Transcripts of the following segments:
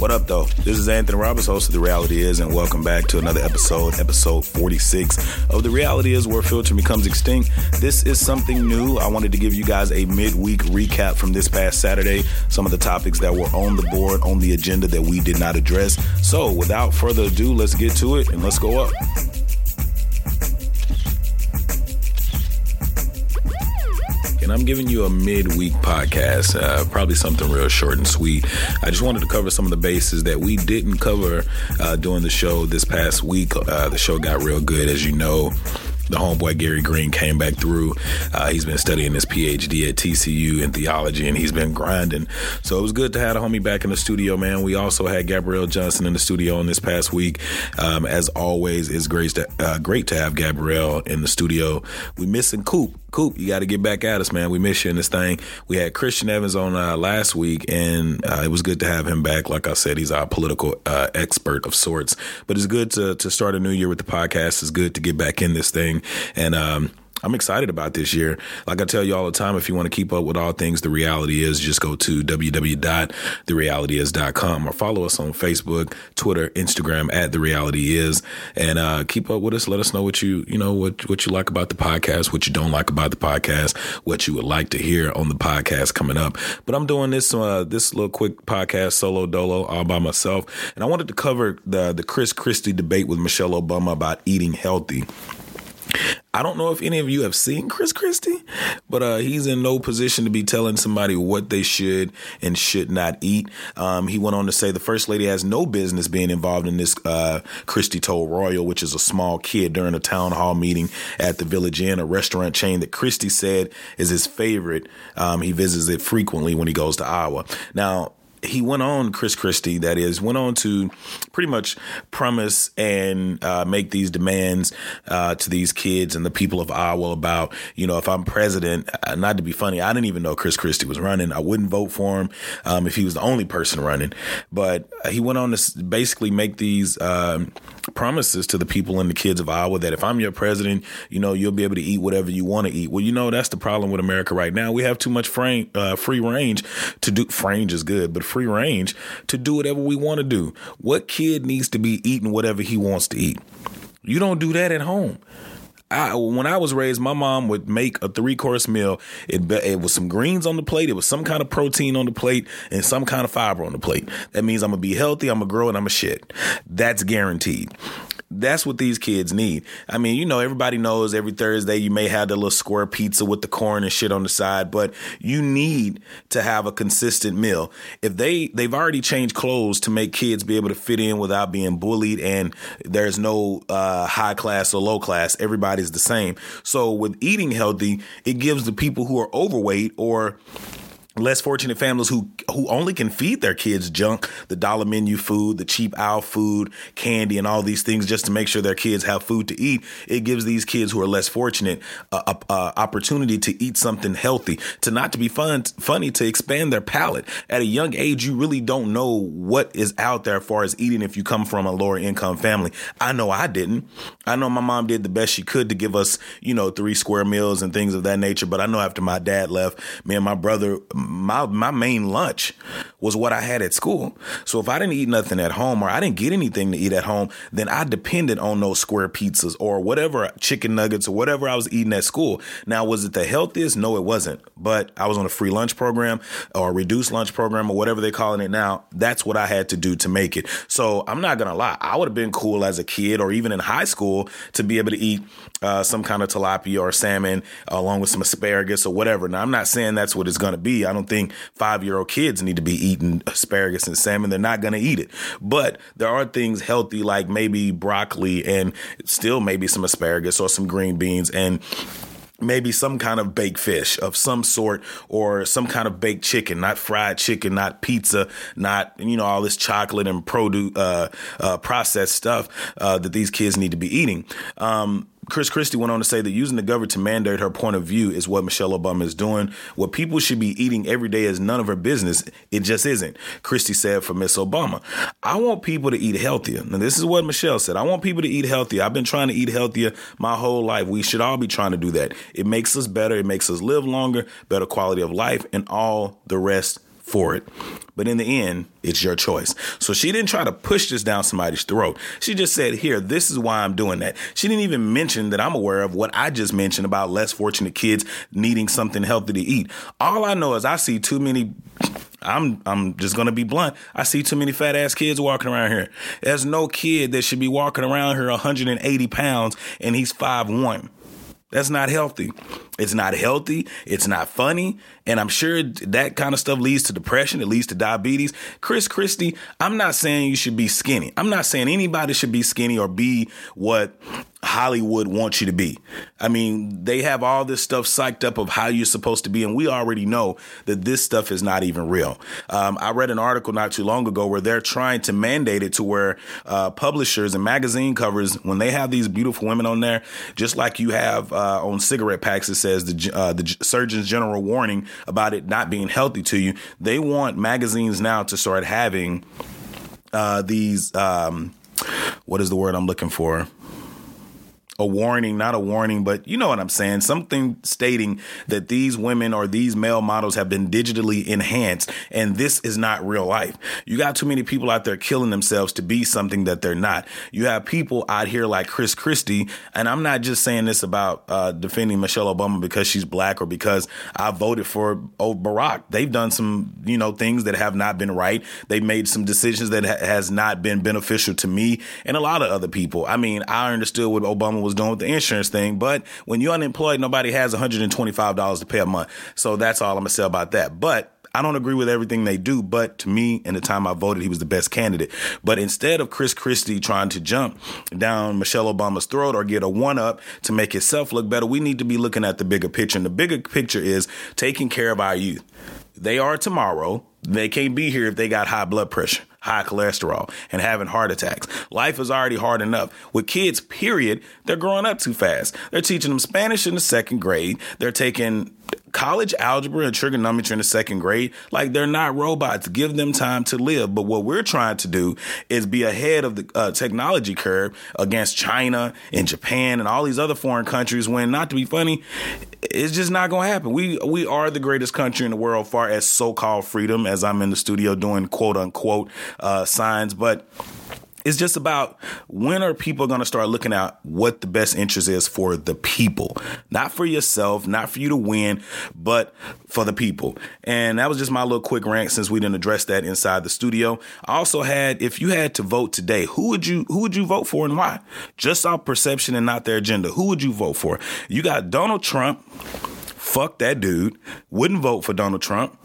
What up, though? This is Anthony Roberts, host of The Reality Is, and welcome back to another episode, episode 46 of The Reality Is, where filter becomes extinct. This is something new. I wanted to give you guys a midweek recap from this past Saturday, some of the topics that were on the board, on the agenda that we did not address. So, without further ado, let's get to it and let's go up. And I'm giving you a midweek podcast, uh, probably something real short and sweet. I just wanted to cover some of the bases that we didn't cover uh, during the show this past week. Uh, the show got real good, as you know the homeboy Gary Green came back through. Uh, he's been studying his PhD at TCU in theology, and he's been grinding. So it was good to have a homie back in the studio, man. We also had Gabrielle Johnson in the studio in this past week. Um, as always, it's great to uh, great to have Gabrielle in the studio. We missing Coop. Coop, you got to get back at us, man. We miss you in this thing. We had Christian Evans on uh, last week, and uh, it was good to have him back. Like I said, he's our political uh, expert of sorts. But it's good to to start a new year with the podcast. It's good to get back in this thing, and um, I'm excited about this year. Like I tell you all the time, if you want to keep up with all things The Reality Is, just go to www.therealityis.com or follow us on Facebook, Twitter, Instagram at The Reality Is, and uh, keep up with us. Let us know what you you know what what you like about the podcast, what you don't like about the podcast, what you would like to hear on the podcast coming up. But I'm doing this uh, this little quick podcast solo dolo all by myself, and I wanted to cover the the Chris Christie debate with Michelle Obama about eating healthy. I don't know if any of you have seen Chris Christie, but uh, he's in no position to be telling somebody what they should and should not eat. Um, he went on to say the first lady has no business being involved in this. Uh, Christie told Royal, which is a small kid, during a town hall meeting at the Village Inn, a restaurant chain that Christie said is his favorite. Um, he visits it frequently when he goes to Iowa. Now, he went on, Chris Christie, that is, went on to pretty much promise and uh, make these demands uh, to these kids and the people of Iowa about, you know, if I'm president, uh, not to be funny, I didn't even know Chris Christie was running. I wouldn't vote for him um, if he was the only person running. But he went on to basically make these um, promises to the people and the kids of Iowa that if I'm your president, you know, you'll be able to eat whatever you want to eat. Well, you know, that's the problem with America right now. We have too much frame, uh, free range to do. Range is good, but free range to do whatever we want to do. What kid needs to be eating whatever he wants to eat? You don't do that at home. I, when I was raised, my mom would make a three course meal. It, it was some greens on the plate, it was some kind of protein on the plate, and some kind of fiber on the plate. That means I'm gonna be healthy, I'm gonna grow, and I'm a shit. That's guaranteed. That's what these kids need. I mean, you know, everybody knows every Thursday you may have the little square pizza with the corn and shit on the side, but you need to have a consistent meal. If they they've already changed clothes to make kids be able to fit in without being bullied, and there's no uh, high class or low class, everybody's the same. So with eating healthy, it gives the people who are overweight or less fortunate families who who only can feed their kids junk, the dollar menu food, the cheap owl food, candy, and all these things just to make sure their kids have food to eat. It gives these kids who are less fortunate a, a, a opportunity to eat something healthy, to not to be fun, funny, to expand their palate. At a young age, you really don't know what is out there as far as eating if you come from a lower income family. I know I didn't. I know my mom did the best she could to give us, you know, three square meals and things of that nature. But I know after my dad left, me and my brother my my main lunch was what I had at school. So if I didn't eat nothing at home or I didn't get anything to eat at home, then I depended on those square pizzas or whatever chicken nuggets or whatever I was eating at school. Now, was it the healthiest? No, it wasn't. But I was on a free lunch program or reduced lunch program or whatever they're calling it now. That's what I had to do to make it. So I'm not gonna lie. I would have been cool as a kid or even in high school to be able to eat uh, some kind of tilapia or salmon along with some asparagus or whatever. Now, I'm not saying that's what it's gonna be. I don't think five year old kids need to be eating asparagus and salmon. They're not going to eat it. But there are things healthy like maybe broccoli and still maybe some asparagus or some green beans and maybe some kind of baked fish of some sort or some kind of baked chicken, not fried chicken, not pizza, not, you know, all this chocolate and produce, uh, uh, processed stuff, uh, that these kids need to be eating. Um, Chris Christie went on to say that using the government to mandate her point of view is what Michelle Obama is doing. What people should be eating every day is none of her business. It just isn't. Christie said for Miss Obama. I want people to eat healthier. Now, this is what Michelle said. I want people to eat healthier. I've been trying to eat healthier my whole life. We should all be trying to do that. It makes us better. It makes us live longer, better quality of life, and all the rest for it. But in the end, it's your choice. So she didn't try to push this down somebody's throat. She just said, Here, this is why I'm doing that. She didn't even mention that I'm aware of what I just mentioned about less fortunate kids needing something healthy to eat. All I know is I see too many. I'm I'm just gonna be blunt. I see too many fat ass kids walking around here. There's no kid that should be walking around here 180 pounds and he's five one. That's not healthy. It's not healthy. It's not funny. And I'm sure that kind of stuff leads to depression. It leads to diabetes. Chris Christie, I'm not saying you should be skinny. I'm not saying anybody should be skinny or be what Hollywood wants you to be. I mean, they have all this stuff psyched up of how you're supposed to be, and we already know that this stuff is not even real. Um, I read an article not too long ago where they're trying to mandate it to where uh, publishers and magazine covers, when they have these beautiful women on there, just like you have uh, on cigarette packs, it says the uh, the Surgeon's General warning about it not being healthy to you. They want magazines now to start having uh, these. Um, what is the word I'm looking for? A warning, not a warning, but you know what I'm saying, something stating that these women or these male models have been digitally enhanced and this is not real life. You got too many people out there killing themselves to be something that they're not. You have people out here like Chris Christie, and I'm not just saying this about uh, defending Michelle Obama because she's black or because I voted for Barack. They've done some, you know, things that have not been right. They've made some decisions that ha- has not been beneficial to me and a lot of other people. I mean, I understood what Obama was was doing with the insurance thing. But when you're unemployed, nobody has $125 to pay a month. So that's all I'm going to say about that. But I don't agree with everything they do, but to me, in the time I voted, he was the best candidate. But instead of Chris Christie trying to jump down Michelle Obama's throat or get a one up to make himself look better, we need to be looking at the bigger picture. And the bigger picture is taking care of our youth. They are tomorrow. They can't be here if they got high blood pressure high cholesterol, and having heart attacks. Life is already hard enough. With kids, period, they're growing up too fast. They're teaching them Spanish in the second grade. They're taking college algebra and trigonometry in the second grade. Like they're not robots. Give them time to live. But what we're trying to do is be ahead of the uh, technology curve against China and Japan and all these other foreign countries. When not to be funny, it's just not going to happen. We we are the greatest country in the world, far as so-called freedom. As I'm in the studio doing quote unquote uh, signs, but it's just about when are people going to start looking at what the best interest is for the people, not for yourself, not for you to win, but for the people. And that was just my little quick rant since we didn't address that inside the studio. I also had, if you had to vote today, who would you who would you vote for and why? Just our perception and not their agenda. Who would you vote for? You got Donald Trump. Fuck that dude. Wouldn't vote for Donald Trump.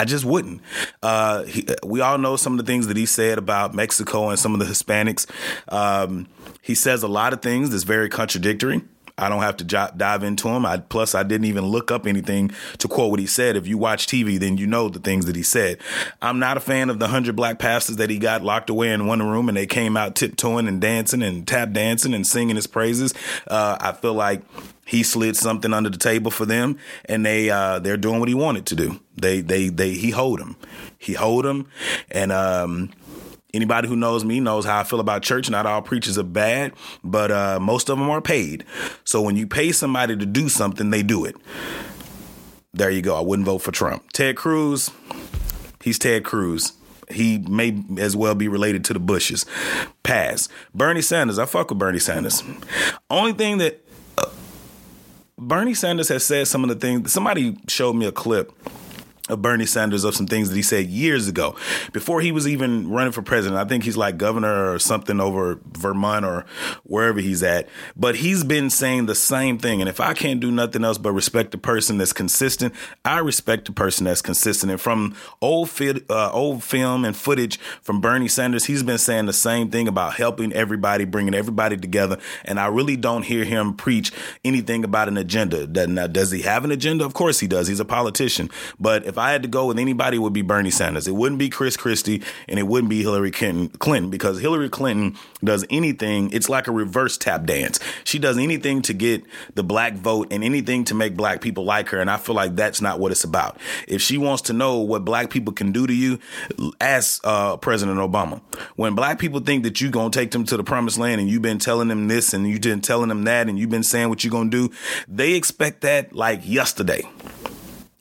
I just wouldn't. Uh, he, we all know some of the things that he said about Mexico and some of the Hispanics. Um, he says a lot of things that's very contradictory. I don't have to j- dive into him. I, plus, I didn't even look up anything to quote what he said. If you watch TV, then you know the things that he said. I'm not a fan of the hundred black pastors that he got locked away in one room and they came out tiptoeing and dancing and tap dancing and singing his praises. Uh, I feel like he slid something under the table for them, and they uh, they're doing what he wanted to do. They they they he hold him, he hold him, and um, anybody who knows me knows how I feel about church. Not all preachers are bad, but uh, most of them are paid. So when you pay somebody to do something, they do it. There you go. I wouldn't vote for Trump. Ted Cruz, he's Ted Cruz. He may as well be related to the Bushes. Pass. Bernie Sanders, I fuck with Bernie Sanders. Only thing that Bernie Sanders has said some of the things. Somebody showed me a clip of Bernie Sanders of some things that he said years ago before he was even running for president. I think he's like governor or something over Vermont or wherever he's at. But he's been saying the same thing. And if I can't do nothing else but respect the person that's consistent, I respect the person that's consistent. And from old, uh, old film and footage from Bernie Sanders, he's been saying the same thing about helping everybody, bringing everybody together. And I really don't hear him preach anything about an agenda. Now, does he have an agenda? Of course he does. He's a politician. But if I had to go with anybody, would be Bernie Sanders. It wouldn't be Chris Christie and it wouldn't be Hillary Clinton because Hillary Clinton does anything. It's like a reverse tap dance. She does anything to get the black vote and anything to make black people like her. And I feel like that's not what it's about. If she wants to know what black people can do to you, ask uh, President Obama. When black people think that you're going to take them to the promised land and you've been telling them this and you've been telling them that and you've been saying what you're going to do, they expect that like yesterday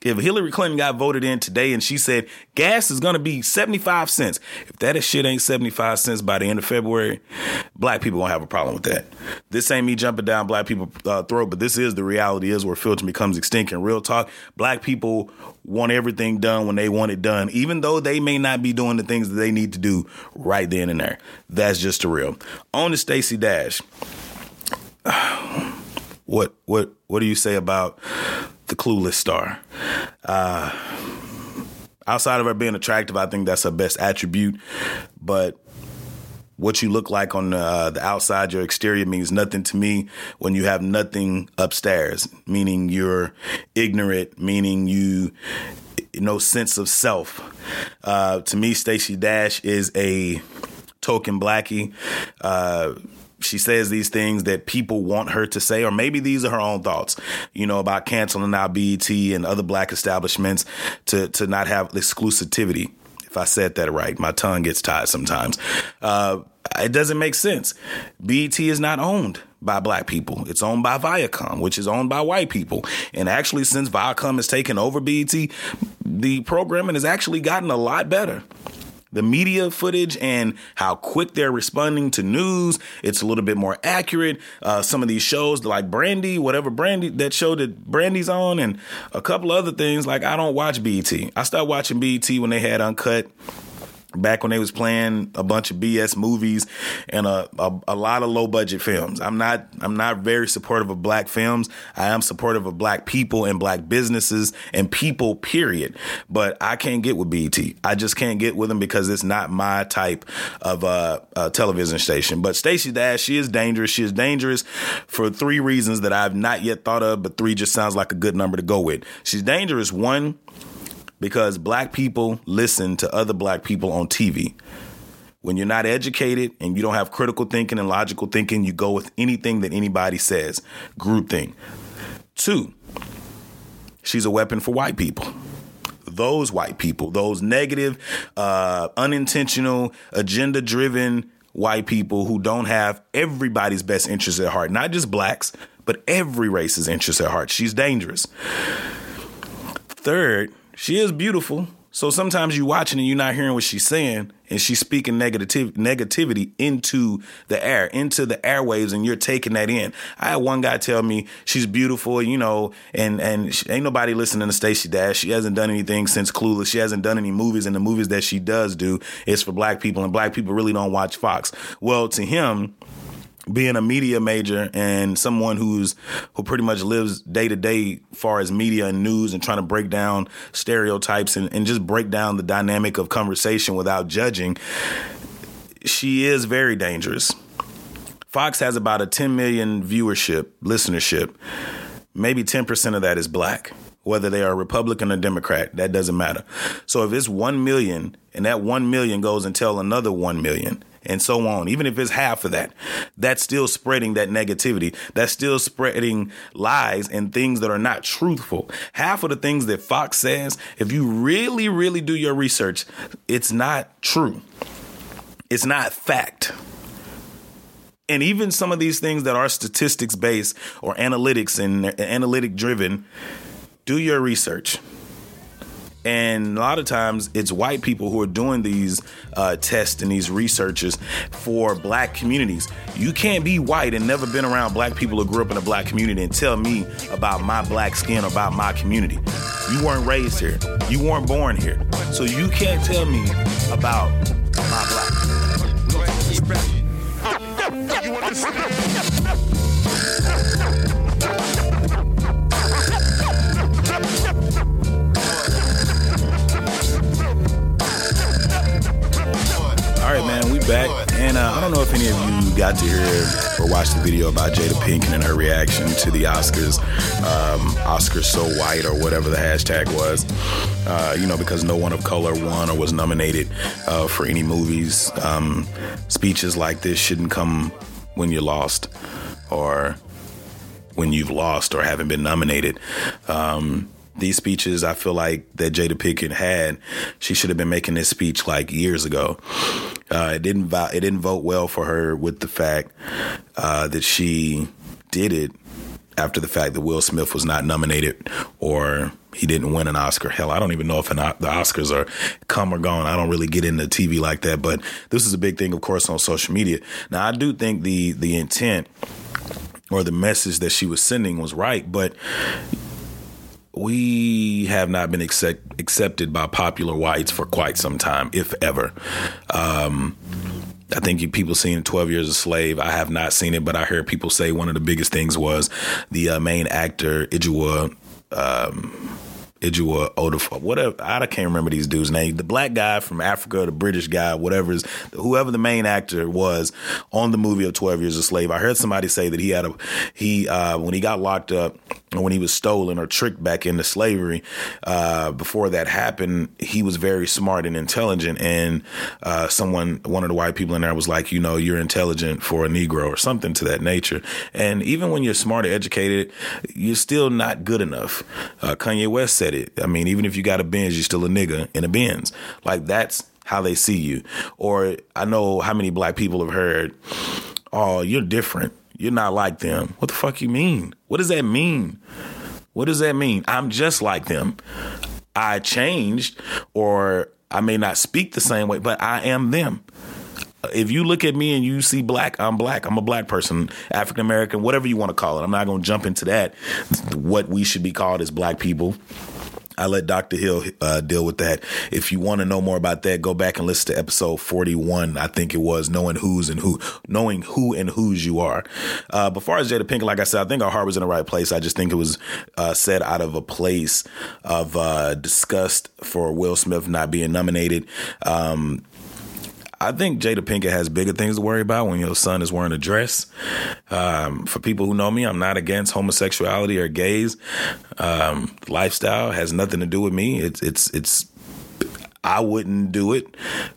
if Hillary Clinton got voted in today and she said gas is going to be 75 cents, if that shit ain't 75 cents by the end of February, black people going to have a problem with that. This ain't me jumping down black people's uh, throat, but this is the reality is where filter becomes extinct. And real talk, black people want everything done when they want it done, even though they may not be doing the things that they need to do right then and there. That's just the real. On to Stacey Dash. What what what do you say about the clueless star. Uh, outside of her being attractive, I think that's her best attribute. But what you look like on the, uh, the outside, your exterior means nothing to me when you have nothing upstairs, meaning you're ignorant, meaning you no sense of self. Uh, to me, Stacey Dash is a token blackie. Uh, she says these things that people want her to say, or maybe these are her own thoughts, you know, about canceling out BET and other black establishments to, to not have exclusivity. If I said that right, my tongue gets tied sometimes. Uh, it doesn't make sense. BET is not owned by black people. It's owned by Viacom, which is owned by white people. And actually, since Viacom has taken over BET, the programming has actually gotten a lot better the media footage and how quick they're responding to news. It's a little bit more accurate. Uh, some of these shows, like Brandy, whatever Brandy, that show that Brandy's on, and a couple other things. Like I don't watch BET. I started watching BET when they had Uncut back when they was playing a bunch of BS movies and a, a, a, lot of low budget films. I'm not I'm not very supportive of black films. I am supportive of black people and black businesses and people period. But I can't get with BET. I just can't get with them because it's not my type of uh, uh, television station. But Stacey Dash, she is dangerous. She is dangerous for three reasons that I've not yet thought of, but three just sounds like a good number to go with. She's dangerous one because black people listen to other black people on TV. When you're not educated and you don't have critical thinking and logical thinking, you go with anything that anybody says. Group thing. Two, she's a weapon for white people. Those white people, those negative, uh, unintentional, agenda driven white people who don't have everybody's best interest at heart, not just blacks, but every race's interest at heart. She's dangerous. Third, she is beautiful. So sometimes you're watching and you're not hearing what she's saying, and she's speaking negative negativity into the air, into the airwaves, and you're taking that in. I had one guy tell me she's beautiful, you know, and and she, ain't nobody listening to Stacey Dash. She hasn't done anything since Clueless. She hasn't done any movies, and the movies that she does do is for black people, and black people really don't watch Fox. Well, to him being a media major and someone who's who pretty much lives day to day far as media and news and trying to break down stereotypes and, and just break down the dynamic of conversation without judging she is very dangerous. Fox has about a 10 million viewership listenership. Maybe 10% of that is black. Whether they are Republican or Democrat, that doesn't matter. So if it's 1 million and that 1 million goes and tell another 1 million, and so on. Even if it's half of that, that's still spreading that negativity. That's still spreading lies and things that are not truthful. Half of the things that Fox says, if you really, really do your research, it's not true. It's not fact. And even some of these things that are statistics based or analytics and uh, analytic driven, do your research And a lot of times it's white people who are doing these uh, tests and these researches for black communities. You can't be white and never been around black people who grew up in a black community and tell me about my black skin or about my community. You weren't raised here. You weren't born here. So you can't tell me about my black. Back, and uh, I don't know if any of you got to hear or watch the video about Jada Pinkett and her reaction to the Oscars, um, Oscars so white or whatever the hashtag was. Uh, you know, because no one of color won or was nominated uh, for any movies. Um, speeches like this shouldn't come when you're lost or when you've lost or haven't been nominated. Um, these speeches, I feel like that Jada Pinkett had, she should have been making this speech like years ago. Uh, it didn't vo- it didn't vote well for her with the fact uh, that she did it after the fact that Will Smith was not nominated or he didn't win an Oscar. Hell, I don't even know if an, the Oscars are come or gone. I don't really get into TV like that, but this is a big thing, of course, on social media. Now, I do think the the intent or the message that she was sending was right, but we have not been accept, accepted by popular whites for quite some time, if ever. Um, I think people seen 12 Years a Slave. I have not seen it, but I heard people say one of the biggest things was the uh, main actor, Idua. Um, Idua Odafor, whatever. I can't remember these dudes' names. The black guy from Africa, the British guy, whatever is, whoever the main actor was on the movie of Twelve Years a Slave. I heard somebody say that he had a he uh, when he got locked up when he was stolen or tricked back into slavery. Uh, before that happened, he was very smart and intelligent. And uh, someone, one of the white people in there, was like, you know, you're intelligent for a Negro or something to that nature. And even when you're smart or educated, you're still not good enough. Uh, Kanye West said it. I mean, even if you got a Benz, you're still a nigga in a Benz. Like that's how they see you. Or I know how many black people have heard, "Oh, you're different. You're not like them." What the fuck you mean? What does that mean? What does that mean? I'm just like them. I changed, or I may not speak the same way, but I am them if you look at me and you see black, I'm black. I'm a black person, African American, whatever you want to call it. I'm not going to jump into that. What we should be called as black people. I let Dr. Hill uh, deal with that. If you want to know more about that, go back and listen to episode 41. I think it was knowing who's and who, knowing who and whose you are. Uh, before as Jada Pinkett, like I said, I think our heart was in the right place. I just think it was uh, said out of a place of uh, disgust for Will Smith not being nominated. Um, I think Jada Pinkett has bigger things to worry about when your son is wearing a dress. Um, for people who know me, I'm not against homosexuality or gays. Um, lifestyle has nothing to do with me. It's it's it's. I wouldn't do it,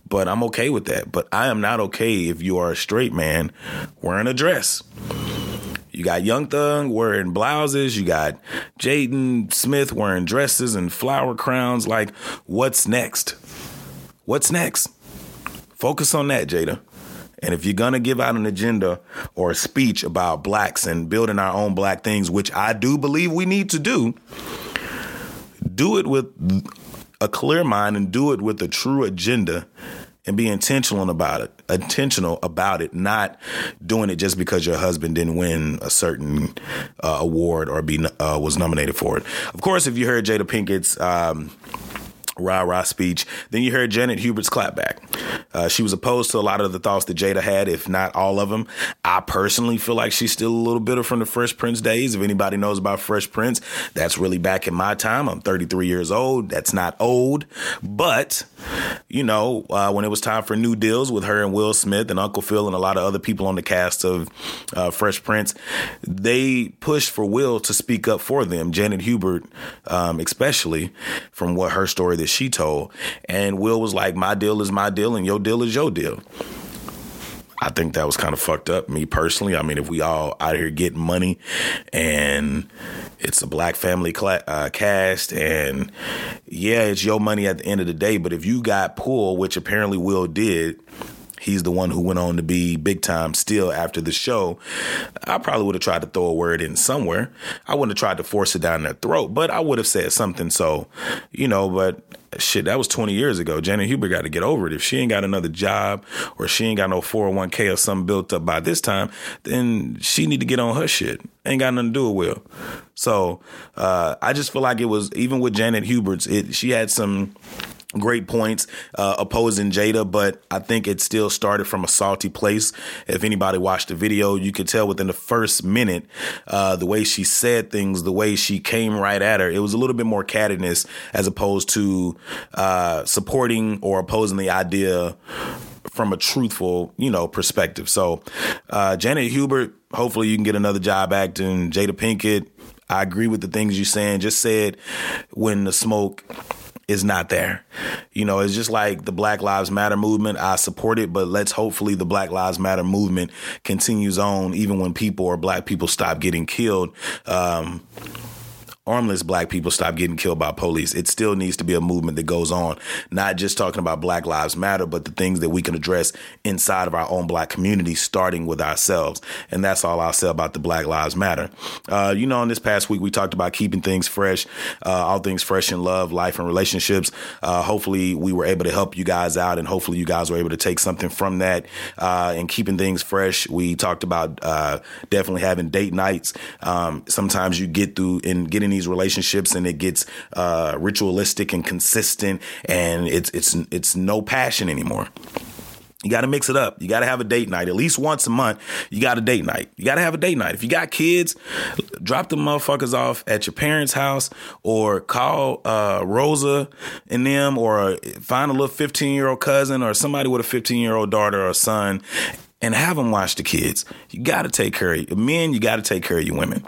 but I'm okay with that. But I am not okay if you are a straight man wearing a dress. You got Young Thug wearing blouses. You got Jaden Smith wearing dresses and flower crowns. Like, what's next? What's next? Focus on that, Jada. And if you're going to give out an agenda or a speech about blacks and building our own black things, which I do believe we need to do, do it with a clear mind and do it with a true agenda and be intentional about it. Intentional about it, not doing it just because your husband didn't win a certain uh, award or be uh, was nominated for it. Of course, if you heard Jada Pinkett's um, rah rah speech. Then you heard Janet Hubert's clapback. Uh, she was opposed to a lot of the thoughts that Jada had, if not all of them. I personally feel like she's still a little bitter from the Fresh Prince days. If anybody knows about Fresh Prince, that's really back in my time. I'm 33 years old. That's not old, but you know, uh, when it was time for new deals with her and Will Smith and Uncle Phil and a lot of other people on the cast of uh, Fresh Prince, they pushed for Will to speak up for them. Janet Hubert, um, especially from what her story that she told. And Will was like, My deal is my deal and your deal is your deal. I think that was kind of fucked up, me personally. I mean, if we all out here getting money and it's a black family uh, cast, and yeah, it's your money at the end of the day, but if you got pulled, which apparently Will did, he's the one who went on to be big time still after the show. I probably would have tried to throw a word in somewhere. I wouldn't have tried to force it down their throat, but I would have said something. So, you know, but shit, that was 20 years ago. Janet Hubert got to get over it. If she ain't got another job or she ain't got no 401k or something built up by this time, then she need to get on her shit. Ain't got nothing to do with Will. So uh, I just feel like it was even with Janet Hubert's, it she had some great points uh, opposing Jada, but I think it still started from a salty place. If anybody watched the video, you could tell within the first minute uh, the way she said things, the way she came right at her. It was a little bit more cattiness as opposed to uh, supporting or opposing the idea from a truthful, you know, perspective. So, uh, Janet Hubert, hopefully you can get another job acting. Jada Pinkett, I agree with the things you're saying. Just said when the smoke is not there. You know, it's just like the Black Lives Matter movement. I support it, but let's hopefully the Black Lives Matter movement continues on even when people or black people stop getting killed. Um, armless black people stop getting killed by police. It still needs to be a movement that goes on, not just talking about Black Lives Matter, but the things that we can address inside of our own black community, starting with ourselves. And that's all I'll say about the Black Lives Matter. Uh, you know, in this past week, we talked about keeping things fresh, uh, all things fresh in love, life, and relationships. Uh, hopefully, we were able to help you guys out, and hopefully, you guys were able to take something from that uh, and keeping things fresh. We talked about uh, definitely having date nights. Um, sometimes you get through and getting these relationships and it gets uh, ritualistic and consistent and it's it's it's no passion anymore. You got to mix it up. You got to have a date night at least once a month. You got a date night. You got to have a date night. If you got kids, drop the motherfuckers off at your parents' house or call uh, Rosa and them or find a little 15 year old cousin or somebody with a 15 year old daughter or son and have them watch the kids. You got to take care of men. You got to take care of your women.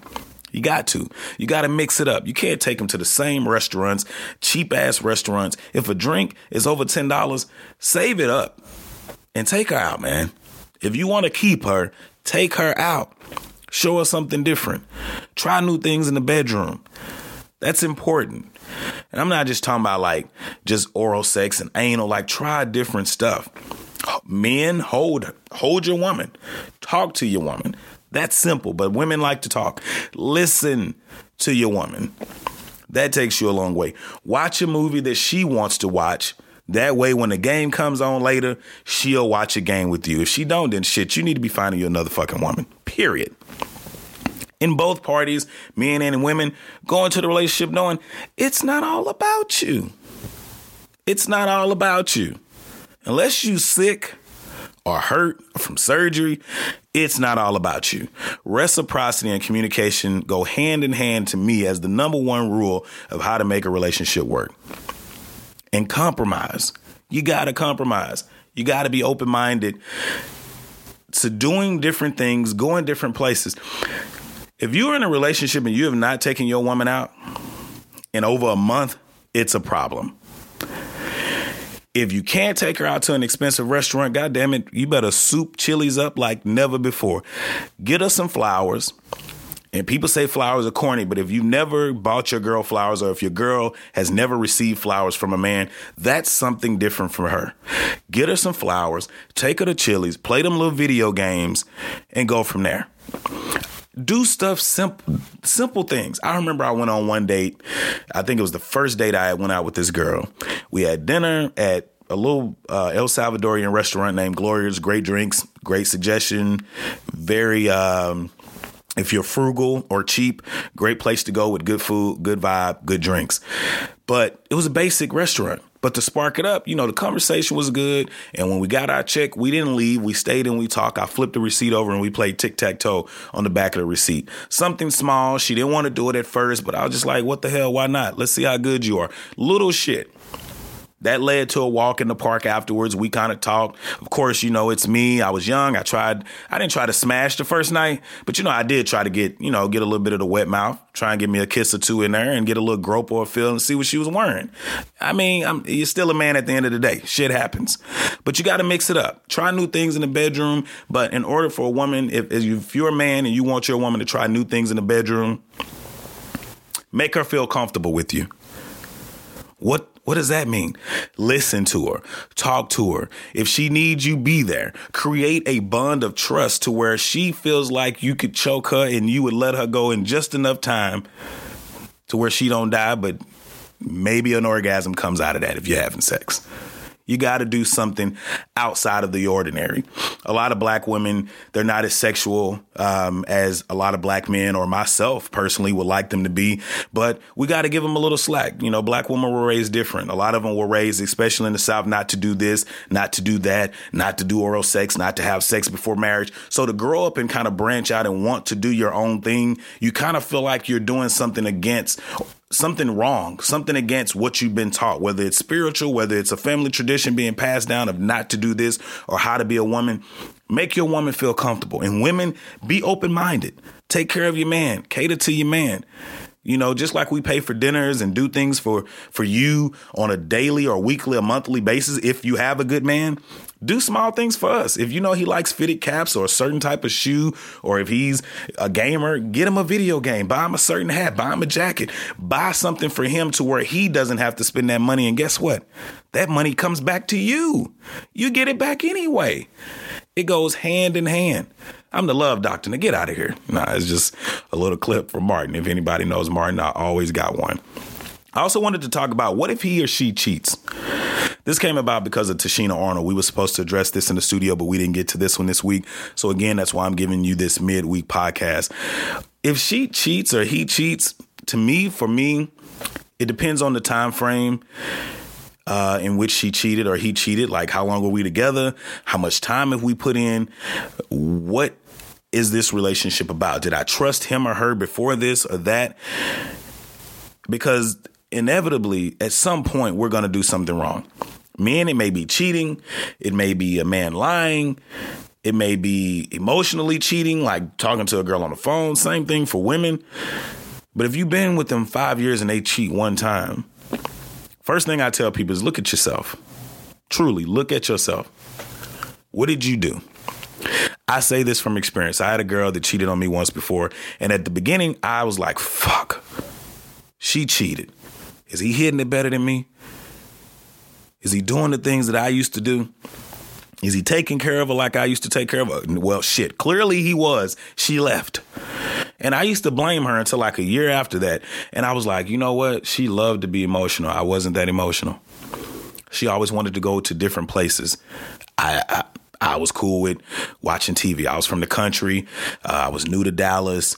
You got to. You got to mix it up. You can't take them to the same restaurants, cheap ass restaurants. If a drink is over $10, save it up and take her out, man. If you want to keep her, take her out. Show her something different. Try new things in the bedroom. That's important. And I'm not just talking about like just oral sex and anal, like try different stuff. Men hold hold your woman. Talk to your woman. That's simple, but women like to talk. Listen to your woman. That takes you a long way. Watch a movie that she wants to watch. That way, when the game comes on later, she'll watch a game with you. If she don't, then shit, you need to be finding you another fucking woman. Period. In both parties, men and women, go into the relationship knowing it's not all about you. It's not all about you. Unless you sick or hurt from surgery, it's not all about you. Reciprocity and communication go hand in hand to me as the number one rule of how to make a relationship work. And compromise. You got to compromise. You got to be open minded to doing different things, going different places. If you're in a relationship and you have not taken your woman out in over a month, it's a problem. If you can't take her out to an expensive restaurant, goddamn it, you better soup Chili's up like never before. Get her some flowers. And people say flowers are corny, but if you never bought your girl flowers or if your girl has never received flowers from a man, that's something different from her. Get her some flowers, take her to Chili's, play them little video games, and go from there do stuff simple simple things. I remember i went on one date. I think it was the first date i went out with this girl. We had dinner at a little uh, el salvadorian restaurant named gloria's. Great drinks great suggestion. Very um, if you're frugal or cheap great place to go with good food good vibe good drinks. But it was a basic restaurant but to spark it up, you know, the conversation was good. And when we got our check, we didn't leave. We stayed and we talked. I flipped the receipt over and we played tic tac toe on the back of the receipt. Something small. She didn't want to do it at first, but I was just like, what the hell? Why not? Let's see how good you are. Little shit. That led to a walk in the park afterwards. We kind of talked. Of course, you know, it's me. I was young. I tried, I didn't try to smash the first night, but you know, I did try to get, you know, get a little bit of the wet mouth, try and get me a kiss or two in there and get a little grope or a feel and see what she was wearing. I mean, I'm, you're still a man at the end of the day. Shit happens. But you got to mix it up. Try new things in the bedroom. But in order for a woman, if, if you're a man and you want your woman to try new things in the bedroom, make her feel comfortable with you What what does that mean? Listen to her, talk to her. If she needs you, be there. Create a bond of trust to where she feels like you could choke her and you would let her go in just enough time to where she don't die, but maybe an orgasm comes out of that if you're having sex. You got to do something outside of the ordinary. A lot of black women, they're not as sexual um, as a lot of black men or myself personally would like them to be, but we got to give them a little slack. You know, black women were raised different. A lot of them were raised, especially in the South, not to do this, not to do that, not to do oral sex, not to have sex before marriage. So to grow up and kind of branch out and want to do your own thing, you kind of feel like you're doing something against something wrong, something against what you've been taught, whether it's spiritual, whether it's a family tradition being passed down of not to do this or how to be a woman. Make your woman feel comfortable. And women, be open minded. Take care of your man, cater to your man. You know, just like we pay for dinners and do things for for you on a daily or weekly or monthly basis if you have a good man, do small things for us. If you know he likes fitted caps or a certain type of shoe, or if he's a gamer, get him a video game, buy him a certain hat, buy him a jacket, buy something for him to where he doesn't have to spend that money. And guess what? That money comes back to you. You get it back anyway. It goes hand in hand. I'm the love doctor. Now get out of here. Nah, it's just a little clip from Martin. If anybody knows Martin, I always got one. I also wanted to talk about what if he or she cheats? This came about because of Tichina Arnold. We were supposed to address this in the studio, but we didn't get to this one this week. So again, that's why I'm giving you this midweek podcast. If she cheats or he cheats, to me, for me, it depends on the time frame. Uh, in which she cheated or he cheated. Like, how long were we together? How much time have we put in? What is this relationship about? Did I trust him or her before this or that? Because inevitably, at some point, we're going to do something wrong. Men, it may be cheating, it may be a man lying, it may be emotionally cheating, like talking to a girl on the phone. Same thing for women. But if you've been with them five years and they cheat one time, first thing I tell people is look at yourself. Truly, look at yourself. What did you do? I say this from experience. I had a girl that cheated on me once before, and at the beginning, I was like, fuck, she cheated. Is he hitting it better than me? Is he doing the things that I used to do? Is he taking care of her like I used to take care of her? Well, shit. Clearly he was. She left. And I used to blame her until like a year after that. And I was like, you know what? She loved to be emotional. I wasn't that emotional. She always wanted to go to different places. I, I I was cool with watching TV. I was from the country. Uh, I was new to Dallas.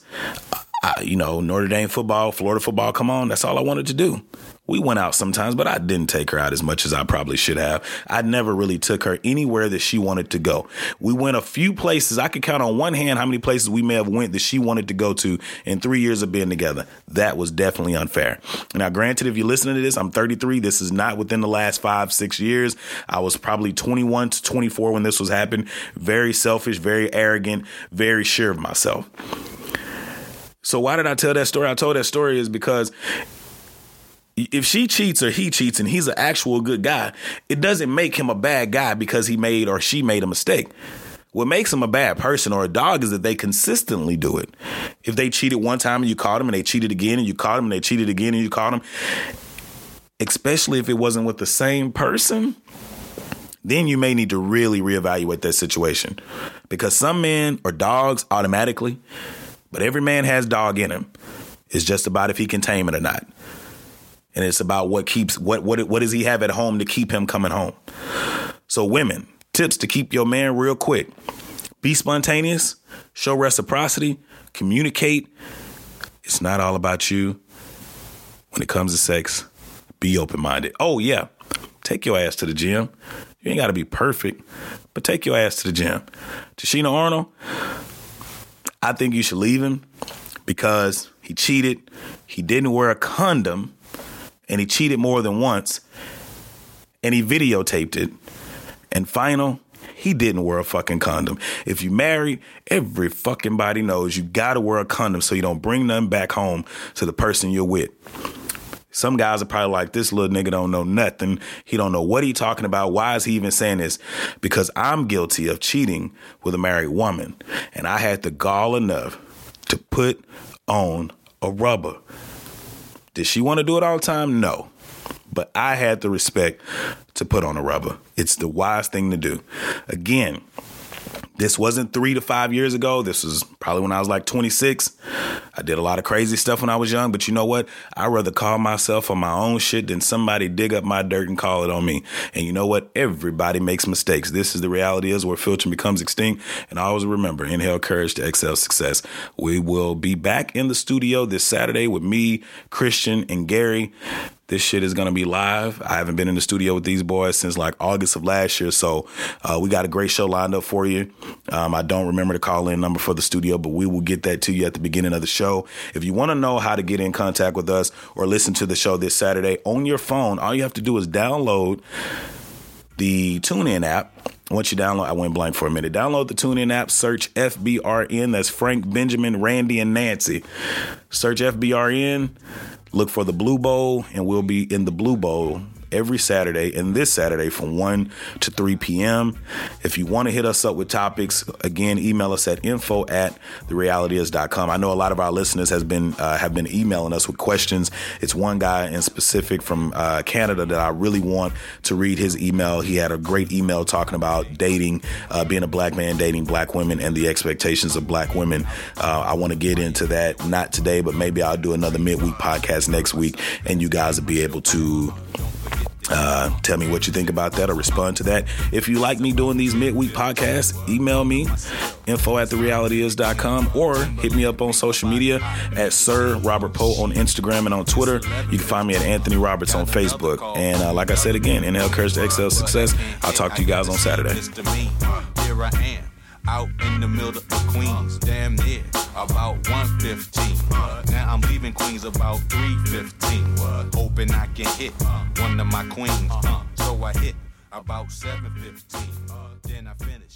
I, you know, Notre Dame football, Florida football, come on. That's all I wanted to do. We went out sometimes, but I didn't take her out as much as I probably should have. I never really took her anywhere that she wanted to go. We went a few places. I could count on one hand how many places we may have went that she wanted to go to in three years of being together. That was definitely unfair. Now, granted, if you're listening to this, I'm 33. This is not within the last five, six years. I was probably 21 to 24 when this was happening. Very selfish, very arrogant, very sure of myself. So why did I tell that story? I told that story is because if she cheats or he cheats and he's an actual good guy, it doesn't make him a bad guy because he made or she made a mistake. What makes him a bad person or a dog is that they consistently do it. If they cheated one time and you caught them and they cheated again and you caught them and they cheated again and you caught them, especially if it wasn't with the same person, then you may need to really reevaluate that situation. Because some men are dogs automatically but every man has dog in him. It's just about if he can tame it or not. And it's about what keeps what what what does he have at home to keep him coming home. So women, tips to keep your man real quick. Be spontaneous, show reciprocity, communicate. It's not all about you. When it comes to sex, be open-minded. Oh yeah. Take your ass to the gym. You ain't got to be perfect, but take your ass to the gym. Tichina Arnold, I think you should leave him because he cheated. He didn't wear a condom and he cheated more than once and he videotaped it. And final, he didn't wear a fucking condom. If you married, every fucking body knows you gotta wear a condom so you don't bring nothing back home to the person you're with. Some guys are probably like, this little nigga don't know nothing. He don't know what he talking about. Why is he even saying this? Because I'm guilty of cheating with a married woman. And I had the gall enough to put on a rubber. Did she want to do it all the time? No. but I had the respect to put on a rubber. It's the wise thing to do. Again, this wasn't three to five years ago. This was probably when I was like 26. I did a lot of crazy stuff when I was young, but you know what? I'd rather call myself on my own shit than somebody dig up my dirt and call it on me. And you know what? Everybody makes mistakes. This is the reality is where filtering becomes extinct. And always remember, inhale courage to excel success. We will be back in the studio this Saturday with me, Christian, and Gary. This shit is gonna be live. I haven't been in the studio with these boys since like August of last year, so uh, we got a great show lined up for you. Um, I don't remember the call in number for the studio, but we will get that to you at the beginning of the show. If you want to know how to get in contact with us or listen to the show this Saturday on your phone, all you have to do is download the TuneIn app. Once you download, I went blank for a minute. Download the TuneIn app, search FBRN. That's Frank, Benjamin, Randy, and Nancy. Search FBRN look for the Blue Bowl, and we'll be in the Blue Bowl every Saturday and this Saturday from 1 to 3 p.m. If you want to hit us up with topics, again, email us at info at therealityis.com. I know a lot of our listeners has been uh, have been emailing us with questions. It's one guy in specific from uh, Canada that I really want to read his email. He had a great email talking about dating, uh, being a black man dating black women and the expectations of black women. Uh, I want to get into that, not today, but maybe I'll do another midweek podcast next week and you guys will be able to uh, tell me what you think about that or respond to that. If you like me doing these midweek podcasts, email me, info at therealityis.com, or hit me up on social media at Sir Robert Poe on Instagram and on Twitter. You can find me at Anthony Roberts on Facebook. And uh, like I said again, NL Curse to excel success. I'll talk to you guys on Saturday out in the middle of Queens, damn near about 115. Now I'm leaving Queens about 315. Hoping I can hit one of my queens. So I hit about 715. Then I finish